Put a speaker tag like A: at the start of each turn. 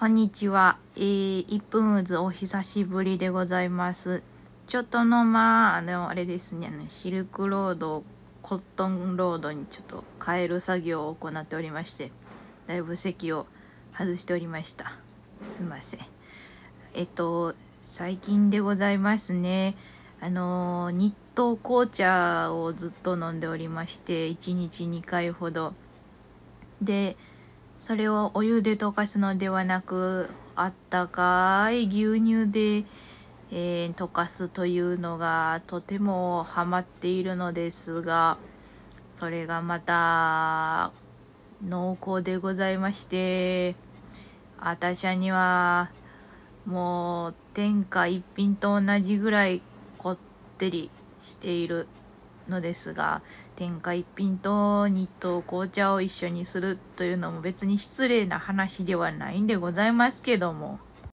A: こんにちは。えー、1分渦お久しぶりでございます。ちょっとのまあ、あの、あれですね、シルクロードコットンロードにちょっと変える作業を行っておりまして、だいぶ席を外しておりました。すいません。えっと、最近でございますね。あの、日東紅茶をずっと飲んでおりまして、1日2回ほど。で、それをお湯で溶かすのではなくあったかい牛乳で、えー溶かすというのがとてもハマっているのですがそれがまた濃厚でございまして私にはもう天下一品と同じぐらいこってりしているのですが天下一品と日東紅茶を一緒にするというのも別に失礼な話ではないんでございますけども。